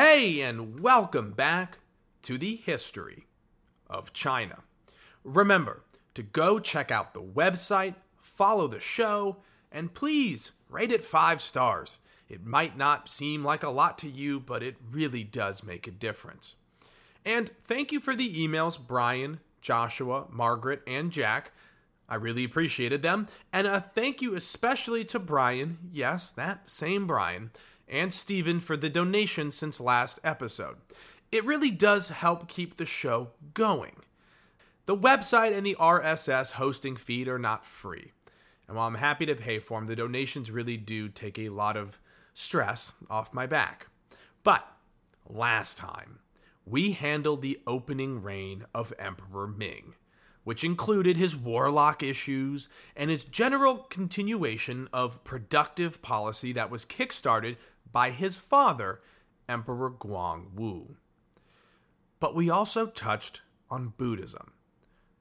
Hey, and welcome back to the history of China. Remember to go check out the website, follow the show, and please rate it five stars. It might not seem like a lot to you, but it really does make a difference. And thank you for the emails, Brian, Joshua, Margaret, and Jack. I really appreciated them. And a thank you especially to Brian, yes, that same Brian, and Stephen for the donation since last episode. It really does help keep the show going. The website and the RSS hosting feed are not free. And while I'm happy to pay for them, the donations really do take a lot of stress off my back. But last time, we handled the opening reign of Emperor Ming, which included his warlock issues and his general continuation of productive policy that was kickstarted by his father, Emperor Guangwu. But we also touched on Buddhism,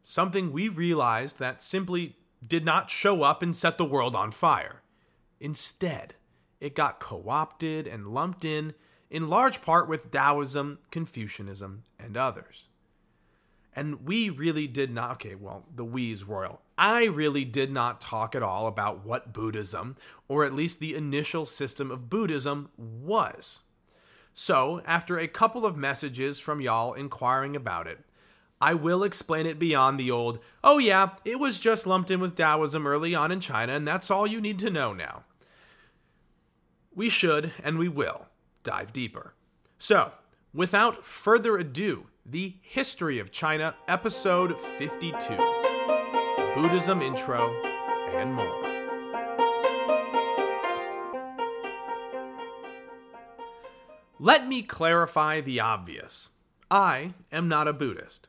something we realized that simply did not show up and set the world on fire. Instead, it got co opted and lumped in, in large part with Taoism, Confucianism, and others. And we really did not, okay, well, the we's royal. I really did not talk at all about what Buddhism, or at least the initial system of Buddhism, was. So, after a couple of messages from y'all inquiring about it, I will explain it beyond the old, oh yeah, it was just lumped in with Taoism early on in China, and that's all you need to know now. We should, and we will, dive deeper. So, without further ado, the History of China, Episode 52 Buddhism Intro, and more. Let me clarify the obvious. I am not a Buddhist.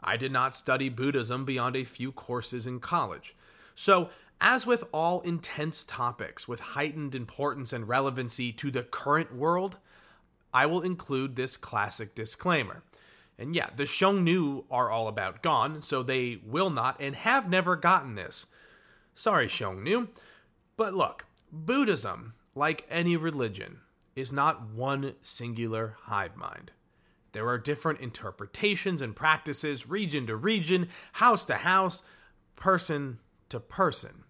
I did not study Buddhism beyond a few courses in college. So, as with all intense topics with heightened importance and relevancy to the current world, I will include this classic disclaimer. And yeah, the Xiongnu are all about gone, so they will not and have never gotten this. Sorry, Xiongnu. But look, Buddhism, like any religion, is not one singular hive mind. There are different interpretations and practices, region to region, house to house, person to person.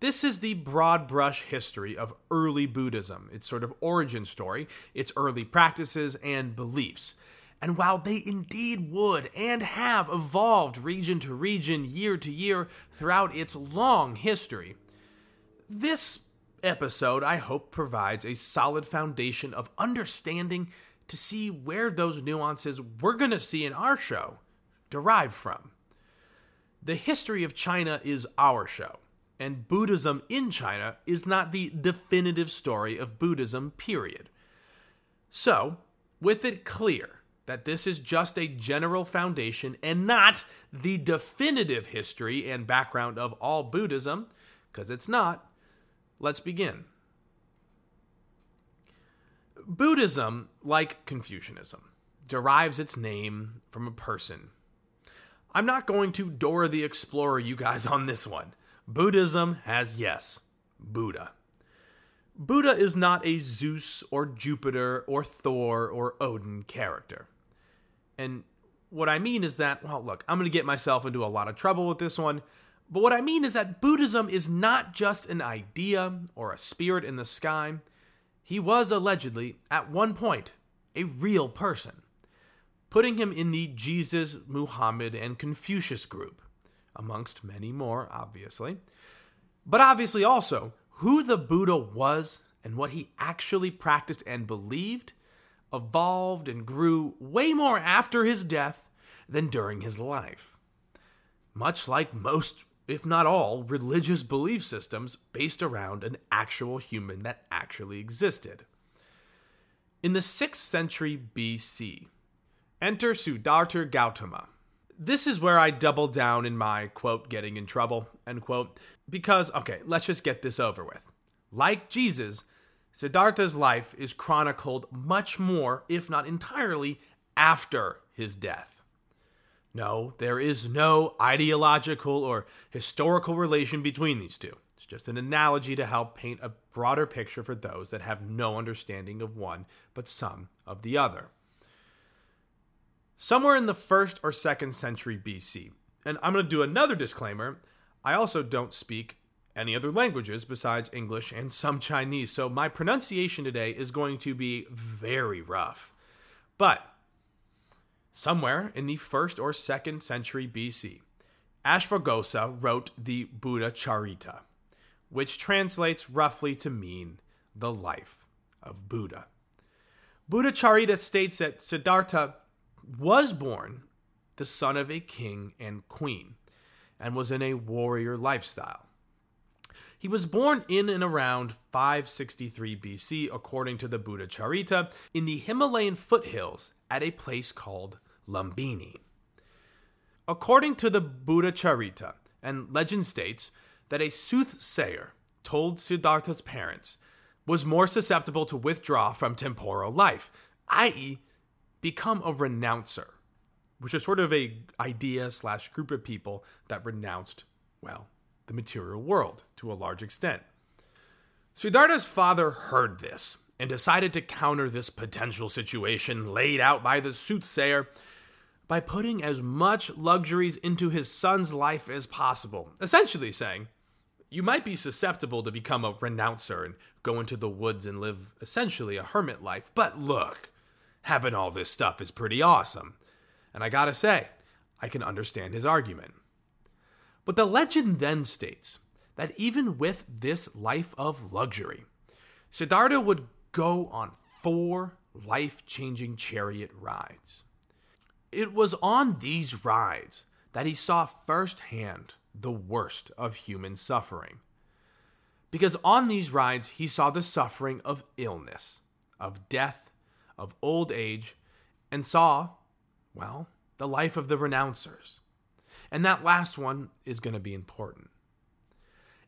This is the broad brush history of early Buddhism, its sort of origin story, its early practices and beliefs. And while they indeed would and have evolved region to region, year to year, throughout its long history, this episode, I hope, provides a solid foundation of understanding to see where those nuances we're going to see in our show derive from. The history of China is our show, and Buddhism in China is not the definitive story of Buddhism, period. So, with it clear that this is just a general foundation and not the definitive history and background of all Buddhism, because it's not, let's begin. Buddhism, like Confucianism, derives its name from a person. I'm not going to Dora the Explorer you guys on this one. Buddhism has, yes, Buddha. Buddha is not a Zeus or Jupiter or Thor or Odin character. And what I mean is that, well, look, I'm going to get myself into a lot of trouble with this one. But what I mean is that Buddhism is not just an idea or a spirit in the sky. He was allegedly, at one point, a real person, putting him in the Jesus, Muhammad, and Confucius group, amongst many more, obviously. But obviously, also, who the Buddha was and what he actually practiced and believed evolved and grew way more after his death than during his life. Much like most if not all, religious belief systems based around an actual human that actually existed. In the 6th century BC, enter Siddhartha Gautama. This is where I double down in my quote, getting in trouble, end quote, because, okay, let's just get this over with. Like Jesus, Siddhartha's life is chronicled much more, if not entirely, after his death. No, there is no ideological or historical relation between these two. It's just an analogy to help paint a broader picture for those that have no understanding of one but some of the other. Somewhere in the first or second century BC, and I'm going to do another disclaimer I also don't speak any other languages besides English and some Chinese, so my pronunciation today is going to be very rough. But somewhere in the first or second century BC, Ashvaghosha wrote the Buddha Charita, which translates roughly to mean the life of Buddha. Buddha Charita states that Siddhartha was born the son of a king and queen and was in a warrior lifestyle. He was born in and around 563 BC, according to the Buddha Charita, in the Himalayan foothills at a place called Lumbini. According to the Buddha Charita, and legend states that a soothsayer told Siddhartha's parents was more susceptible to withdraw from temporal life, i.e., become a renouncer, which is sort of a idea slash group of people that renounced, well, the material world to a large extent. Siddhartha's father heard this and decided to counter this potential situation laid out by the soothsayer by putting as much luxuries into his son's life as possible, essentially saying, You might be susceptible to become a renouncer and go into the woods and live essentially a hermit life, but look, having all this stuff is pretty awesome. And I gotta say, I can understand his argument. But the legend then states that even with this life of luxury, Siddhartha would go on four life changing chariot rides. It was on these rides that he saw firsthand the worst of human suffering. Because on these rides, he saw the suffering of illness, of death, of old age, and saw, well, the life of the renouncers. And that last one is going to be important.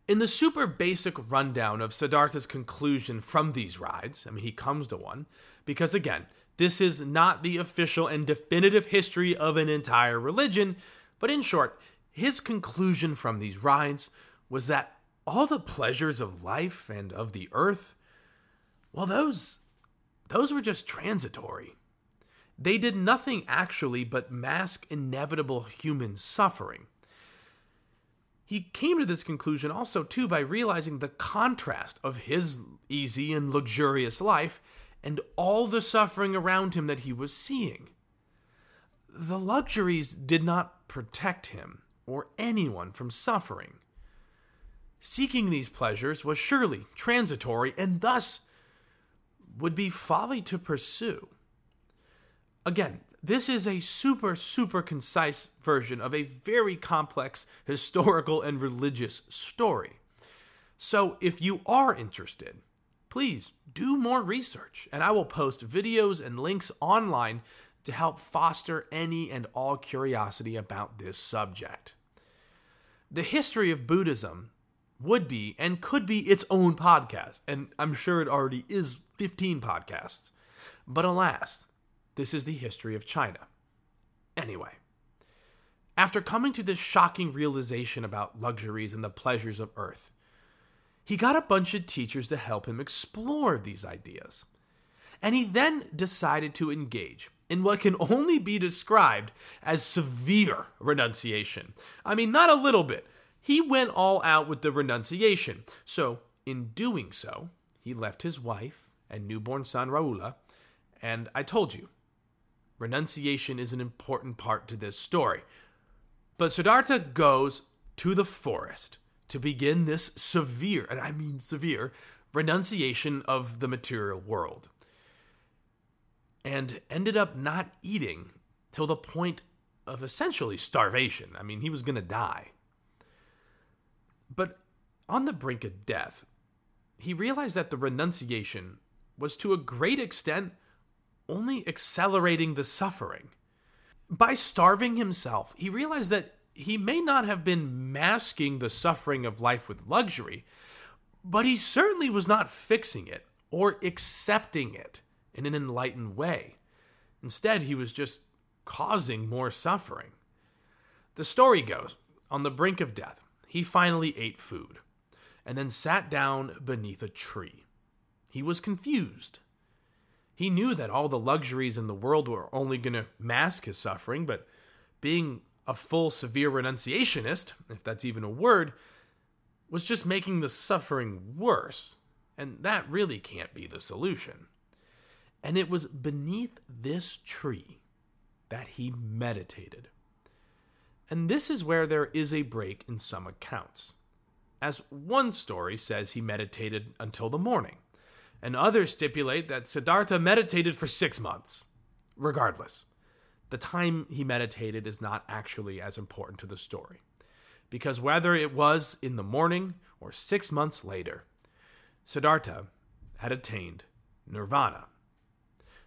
In the super basic rundown of Siddhartha's conclusion from these rides, I mean, he comes to one, because again, this is not the official and definitive history of an entire religion, but in short, his conclusion from these rides was that all the pleasures of life and of the earth, well, those those were just transitory. They did nothing actually but mask inevitable human suffering. He came to this conclusion also too by realizing the contrast of his easy and luxurious life and all the suffering around him that he was seeing. The luxuries did not protect him or anyone from suffering. Seeking these pleasures was surely transitory and thus would be folly to pursue. Again, this is a super, super concise version of a very complex historical and religious story. So if you are interested, please do more research, and I will post videos and links online to help foster any and all curiosity about this subject. The history of Buddhism would be and could be its own podcast, and I'm sure it already is 15 podcasts. But alas, this is the history of China. Anyway, after coming to this shocking realization about luxuries and the pleasures of earth, he got a bunch of teachers to help him explore these ideas. And he then decided to engage in what can only be described as severe renunciation. I mean, not a little bit. He went all out with the renunciation. So, in doing so, he left his wife and newborn son Rahula. And I told you, renunciation is an important part to this story. But Siddhartha goes to the forest to begin this severe, and I mean severe, renunciation of the material world. And ended up not eating till the point of essentially starvation. I mean, he was going to die. But on the brink of death, he realized that the renunciation was to a great extent only accelerating the suffering. By starving himself, he realized that he may not have been masking the suffering of life with luxury, but he certainly was not fixing it or accepting it in an enlightened way. Instead, he was just causing more suffering. The story goes on the brink of death, he finally ate food. and then sat down beneath a tree. He was confused. He knew that all the luxuries in the world were only going to mask his suffering, but being a full severe renunciationist, if that's even a word, was just making the suffering worse. And that really can't be the solution. And it was beneath this tree that he meditated. And this is where there is a break in some accounts. As one story says he meditated until the morning, and others stipulate that Siddhartha meditated for six months. Regardless, the time he meditated is not actually as important to the story, because whether it was in the morning or six months later, Siddhartha had attained nirvana.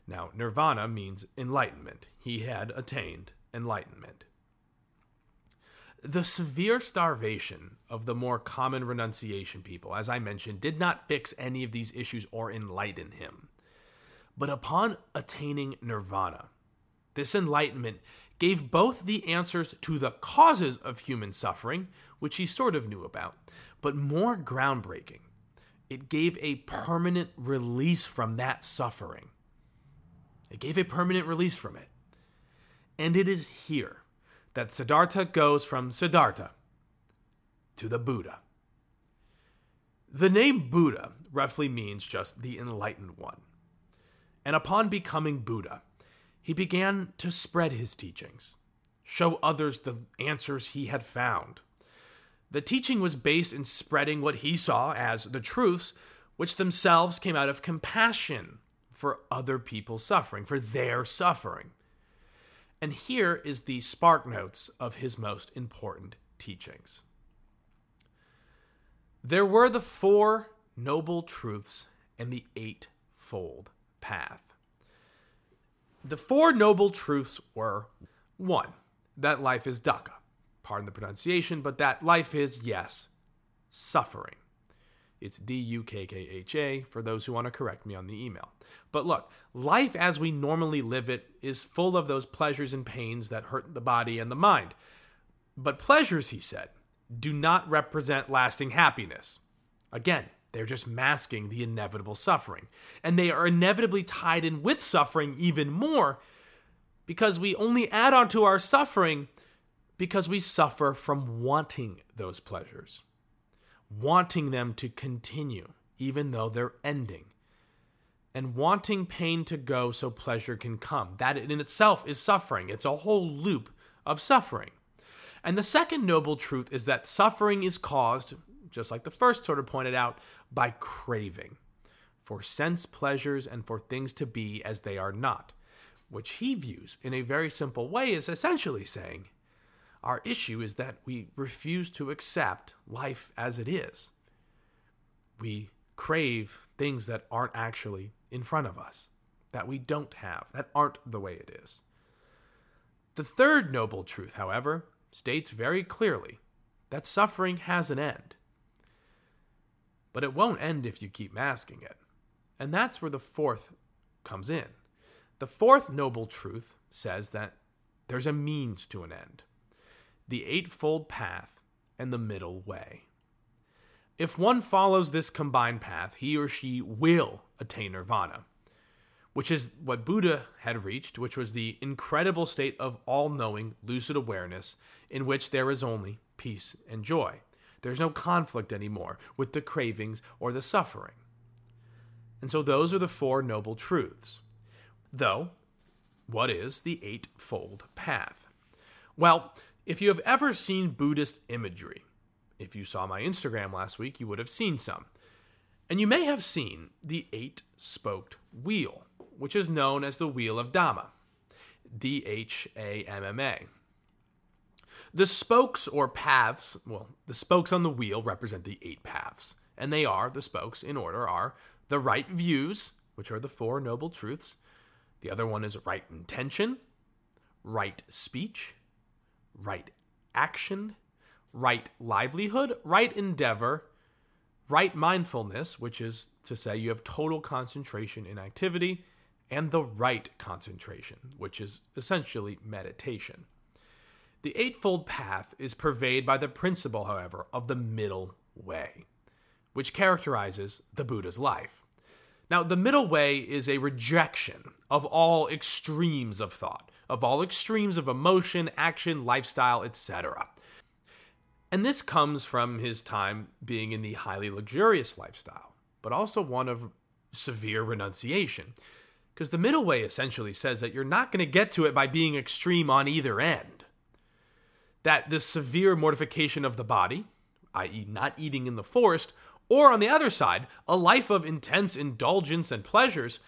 Now, nirvana means enlightenment. He had attained enlightenment. The severe starvation of the more common renunciation people, as I mentioned, did not fix any of these issues or enlighten him. But upon attaining nirvana, this enlightenment gave both the answers to the causes of human suffering, which he sort of knew about, but more groundbreaking, it gave a permanent release from that suffering. It gave a permanent release from it. And it is here that Siddhartha goes from Siddhartha to the Buddha. The name Buddha roughly means just the enlightened one. And upon becoming Buddha, he began to spread his teachings, show others the answers he had found. The teaching was based in spreading what he saw as the truths, which themselves came out of compassion for other people's suffering, for their suffering. And here is the spark notes of his most important teachings. There were the four noble truths and the eightfold path. The four noble truths were one, that life is dukkha, pardon the pronunciation, but that life is, yes, suffering. It's D U K K H A for those who want to correct me on the email. But look, life as we normally live it is full of those pleasures and pains that hurt the body and the mind. But pleasures, he said, do not represent lasting happiness. Again, they're just masking the inevitable suffering. And they are inevitably tied in with suffering even more because we only add on to our suffering because we suffer from wanting those pleasures wanting them to continue, even though they're ending, and wanting pain to go so pleasure can come. That in itself is suffering, it's a whole loop of suffering. And the second noble truth is that suffering is caused, just like the first sort of pointed out, by craving for sense pleasures and for things to be as they are not, which he views in a very simple way as essentially saying, our issue is that we refuse to accept life as it is. We crave things that aren't actually in front of us, that we don't have, that aren't the way it is. The third noble truth, however, states very clearly that suffering has an end. But it won't end if you keep masking it. And that's where the fourth comes in. The fourth noble truth says that there's a means to an end the Eightfold Path, and the Middle Way. If one follows this combined path, he or she will attain nirvana, which is what Buddha had reached, which was the incredible state of all knowing, lucid awareness in which there is only peace and joy. There's no conflict anymore with the cravings or the suffering. And so those are the four noble truths. Though, what is the Eightfold Path? Well, if you have ever seen Buddhist imagery, if you saw my Instagram last week, you would have seen some. And you may have seen the eight spoked wheel, which is known as the Wheel of Dhamma. D H A M M A. The spokes or paths, well, the spokes on the wheel represent the eight paths. And they are, the spokes in order are the right views, which are the four noble truths. The other one is right intention, right speech, right action, right livelihood, right endeavor, right mindfulness, which is to say you have total concentration in activity, and the right concentration, which is essentially meditation. The Eightfold Path is pervaded by the principle, however, of the middle way. which characterizes the Buddha's life. Now, the middle way is a rejection of all extremes of thought, of all extremes of emotion, action, lifestyle, etc. And this comes from his time being in the highly luxurious lifestyle, but also one of severe renunciation. Because the middle way essentially says that you're not going to get to it by being extreme on either end. That the severe mortification of the body, i.e., not eating in the forest, or on the other side, a life of intense indulgence and pleasures,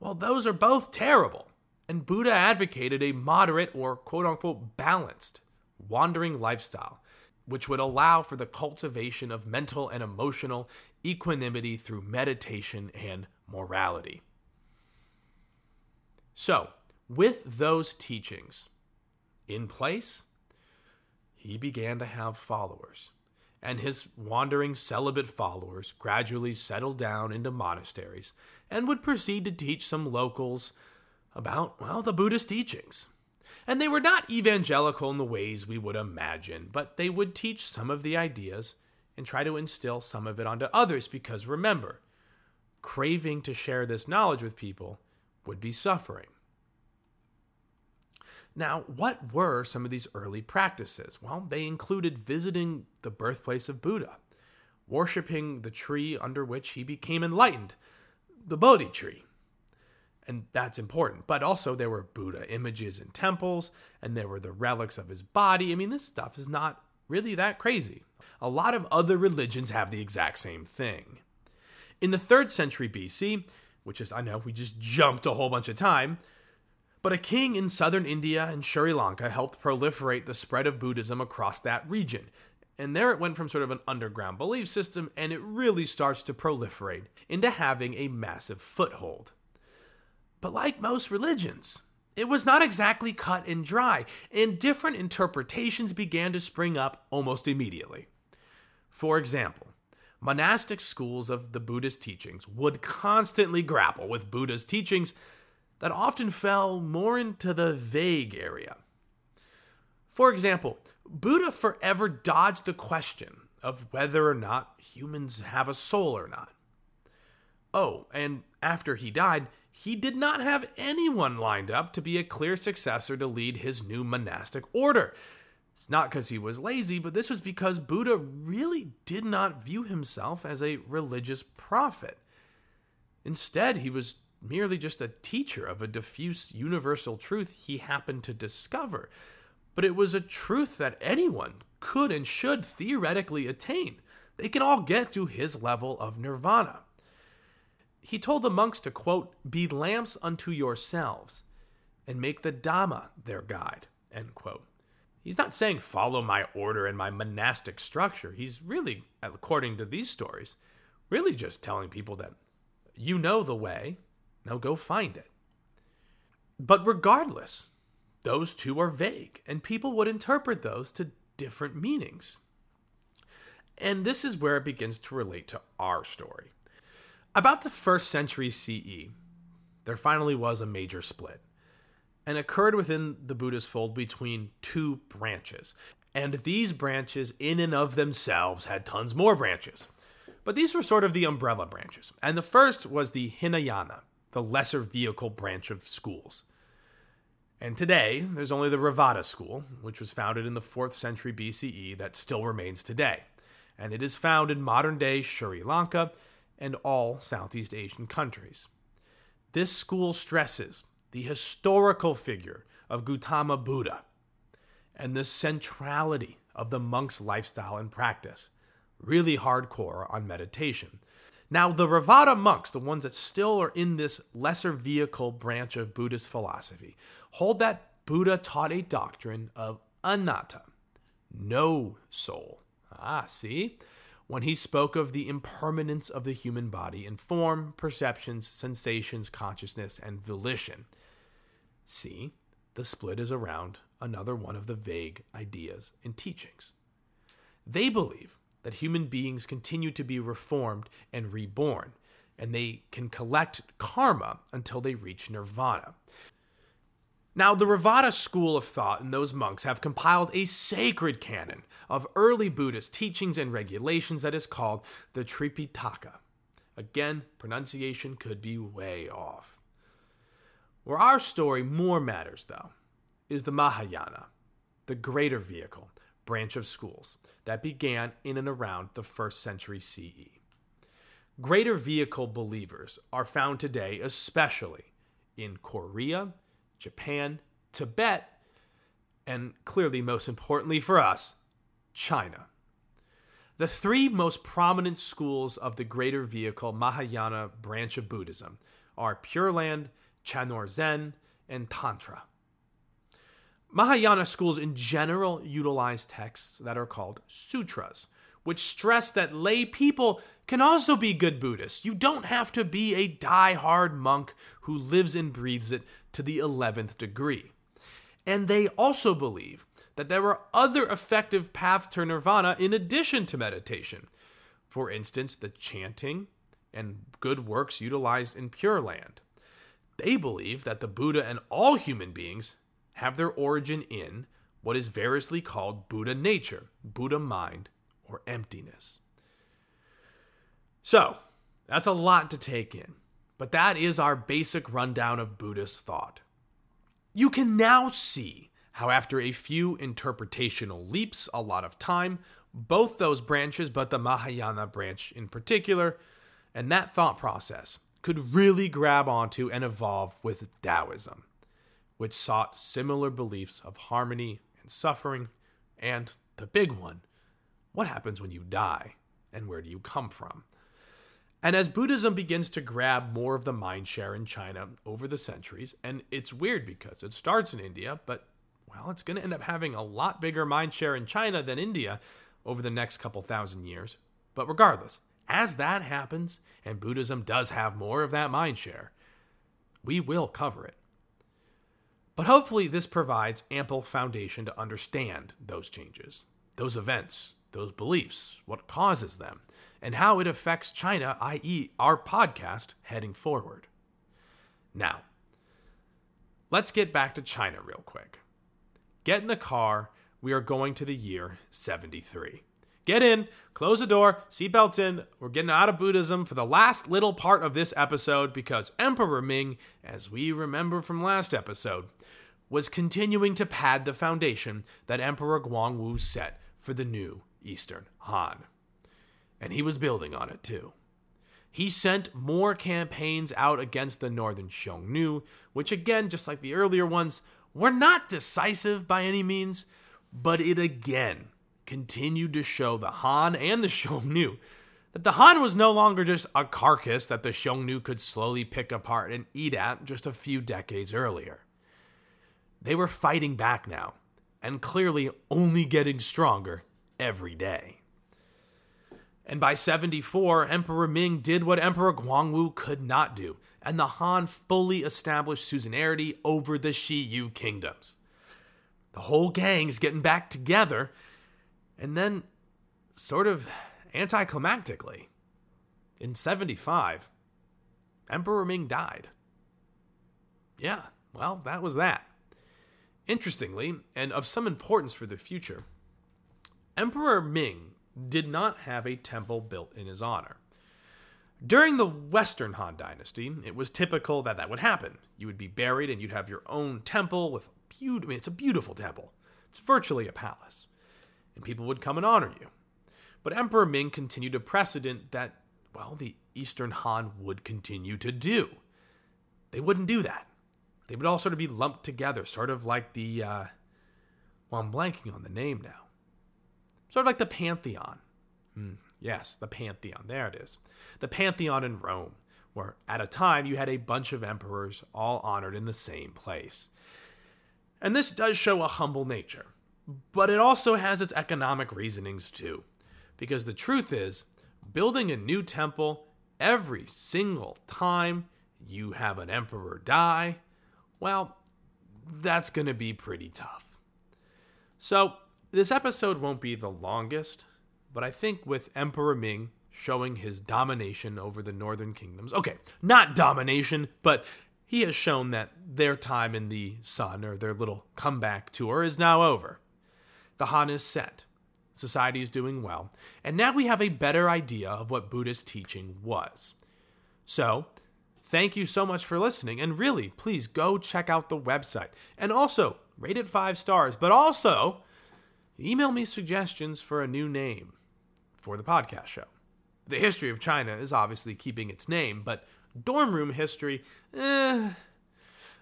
well, those are both terrible. And Buddha advocated a moderate or quote unquote balanced wandering lifestyle, which would allow for the cultivation of mental and emotional equanimity through meditation and morality. So, with those teachings in place, he began to have followers and his wandering celibate followers gradually settled down into monasteries and would proceed to teach some locals about, well, the Buddhist teachings. And they were not evangelical in the ways we would imagine, but they would teach some of the ideas and try to instill some of it onto others because remember, craving to share this knowledge with people would be suffering. Now, what were some of these early practices? Well, they included visiting the birthplace of Buddha, worshiping the tree under which he became enlightened, the Bodhi tree. And that's important. But also, there were Buddha images in temples, and there were the relics of his body. I mean, this stuff is not really that crazy. A lot of other religions have the exact same thing. In the 3rd century BC, which is, I know, we just jumped a whole bunch of time, but a king in southern India and Sri Lanka helped proliferate the spread of Buddhism across that region. And there it went from sort of an underground belief system, and it really starts to proliferate into having a massive foothold. But like most religions, it was not exactly cut and dry, and different interpretations began to spring up almost immediately. For example, monastic schools of the Buddhist teachings would constantly grapple with Buddha's teachings that often fell more into the vague area. For example, Buddha forever dodged the question of whether or not humans have a soul or not. Oh, and after he died, he did not have anyone lined up to be a clear successor to lead his new monastic order. It's not because he was lazy, but this was because Buddha really did not view himself as a religious prophet. Instead, he was merely just a teacher of a diffuse universal truth he happened to discover, but it was a truth that anyone could and should theoretically attain. They can all get to his level of nirvana. He told the monks to, quote, be lamps unto yourselves and make the Dhamma their guide, end quote. He's not saying follow my order and my monastic structure. He's really, according to these stories, really just telling people that you know the way, now go find it. But regardless, those two are vague, and people would interpret those to different meanings. And this is where it begins to relate to our story. About the first century CE, there finally was a major split, and occurred within the Buddhist fold between two branches. And these branches, in and of themselves, had tons more branches. But these were sort of the umbrella branches. And the first was the Hinayana, the lesser vehicle branch of schools. And today, there's only the Theravada school, which was founded in the 4th century BCE, that still remains today. And it is found in modern day Sri Lanka and all Southeast Asian countries. This school stresses the historical figure of Gautama Buddha and the centrality of the monk's lifestyle and practice, really hardcore on meditation. Now, the Theravada monks, the ones that still are in this lesser vehicle branch of Buddhist philosophy, hold that Buddha taught a doctrine of anatta, no soul. Ah, see? When he spoke of the impermanence of the human body in form, perceptions, sensations, consciousness, and volition. See, the split is around another one of the vague ideas and teachings. They believe that human beings continue to be reformed and reborn, and they can collect karma until they reach nirvana. Now, the Theravada school of thought and those monks have compiled a sacred canon of early Buddhist teachings and regulations that is called the Tripitaka. Again, pronunciation could be way off. Where our story more matters, though, is the Mahayana, the greater vehicle branch of schools that began in and around the first century CE. Greater vehicle believers are found today, especially in Korea, Japan, Tibet, and clearly, most importantly for us, China. The three most prominent schools of the greater vehicle Mahayana branch of Buddhism are Pure Land, Chan or Zen, and Tantra. Mahayana schools in general utilize texts that are called sutras, which stress that lay people can also be good Buddhists. You don't have to be a die-hard monk who lives and breathes it to the 11th degree. And they also believe that there are other effective paths to nirvana in addition to meditation. For instance, the chanting and good works utilized in Pure Land. They believe that the Buddha and all human beings have their origin in what is variously called Buddha nature, Buddha mind, or emptiness. So, that's a lot to take in, but that is our basic rundown of Buddhist thought. You can now see how, after a few interpretational leaps, a lot of time, both those branches, but the Mahayana branch in particular, and that thought process could really grab onto and evolve with Taoism, which sought similar beliefs of harmony and suffering, and the big one what happens when you die, and where do you come from? And as Buddhism begins to grab more of the mind share in China over the centuries, and it's weird because it starts in India, but well, it's going to end up having a lot bigger mind share in China than India over the next couple thousand years. But regardless, as that happens, and Buddhism does have more of that mind share, we will cover it. But hopefully, this provides ample foundation to understand those changes, those events, those beliefs, what causes them, and how it affects China, i.e., our podcast, heading forward. Now, let's get back to China real quick. Get in the car. We are going to the year 73. Get in, close the door, seatbelts in. We're getting out of Buddhism for the last little part of this episode because Emperor Ming, as we remember from last episode, was continuing to pad the foundation that Emperor Guangwu set for the new Eastern Han. And he was building on it too. He sent more campaigns out against the northern Xiongnu, which again, just like the earlier ones, were not decisive by any means, but it again continued to show the Han and the Xiongnu that the Han was no longer just a carcass that the Xiongnu could slowly pick apart and eat at just a few decades earlier. They were fighting back now, and clearly only getting stronger every day. And by 74, Emperor Ming did what Emperor Guangwu could not do, and the Han fully established suzerainty over the Xiyu kingdoms. The whole gang's getting back together and then, sort of anticlimactically, in 75, Emperor Ming died. Yeah, well, that was that. Interestingly, and of some importance for the future, Emperor Ming did not have a temple built in his honor. During the Western Han Dynasty, it was typical that that would happen. You would be buried and you'd have your own temple with beautiful, I mean, it's a beautiful temple. It's virtually a palace and people would come and honor you. But Emperor Ming continued a precedent that, well, the Eastern Han would continue to do. They wouldn't do that. They would all sort of be lumped together, sort of like the, uh, well, I'm blanking on the name now. Sort of like the Pantheon. Hmm, yes, the Pantheon. There it is. The Pantheon in Rome, where at a time you had a bunch of emperors all honored in the same place. And this does show a humble nature. But it also has its economic reasonings too. Because the truth is, building a new temple every single time you have an emperor die, well, that's going to be pretty tough. So, this episode won't be the longest, but I think with Emperor Ming showing his domination over the northern kingdoms, okay, not domination, but he has shown that their time in the sun, or their little comeback tour, is now over. The Han is set. Society is doing well. And now we have a better idea of what Buddhist teaching was. So, thank you so much for listening. And really, please go check out the website. And also, rate it five stars. But also, email me suggestions for a new name for the podcast show. The history of China is obviously keeping its name, but dorm room history, eh,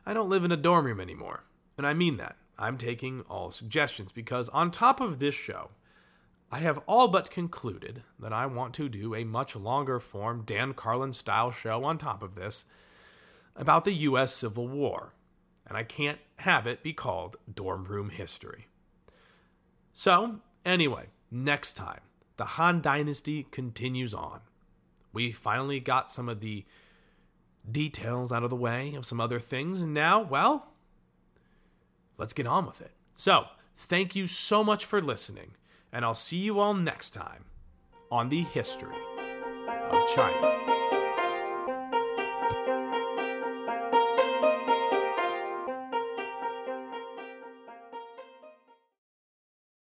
I don't live in a dorm room anymore. And I mean that. I'm taking all suggestions because on top of this show, I have all but concluded that I want to do a much longer form Dan Carlin style show on top of this about the US Civil War. And I can't have it be called Dorm Room History. So, anyway, next time, the Han Dynasty continues on. We finally got some of the details out of the way of some other things, and now, well, let's get on with it. So, thank you so much for listening, and I'll see you all next time on the history of China.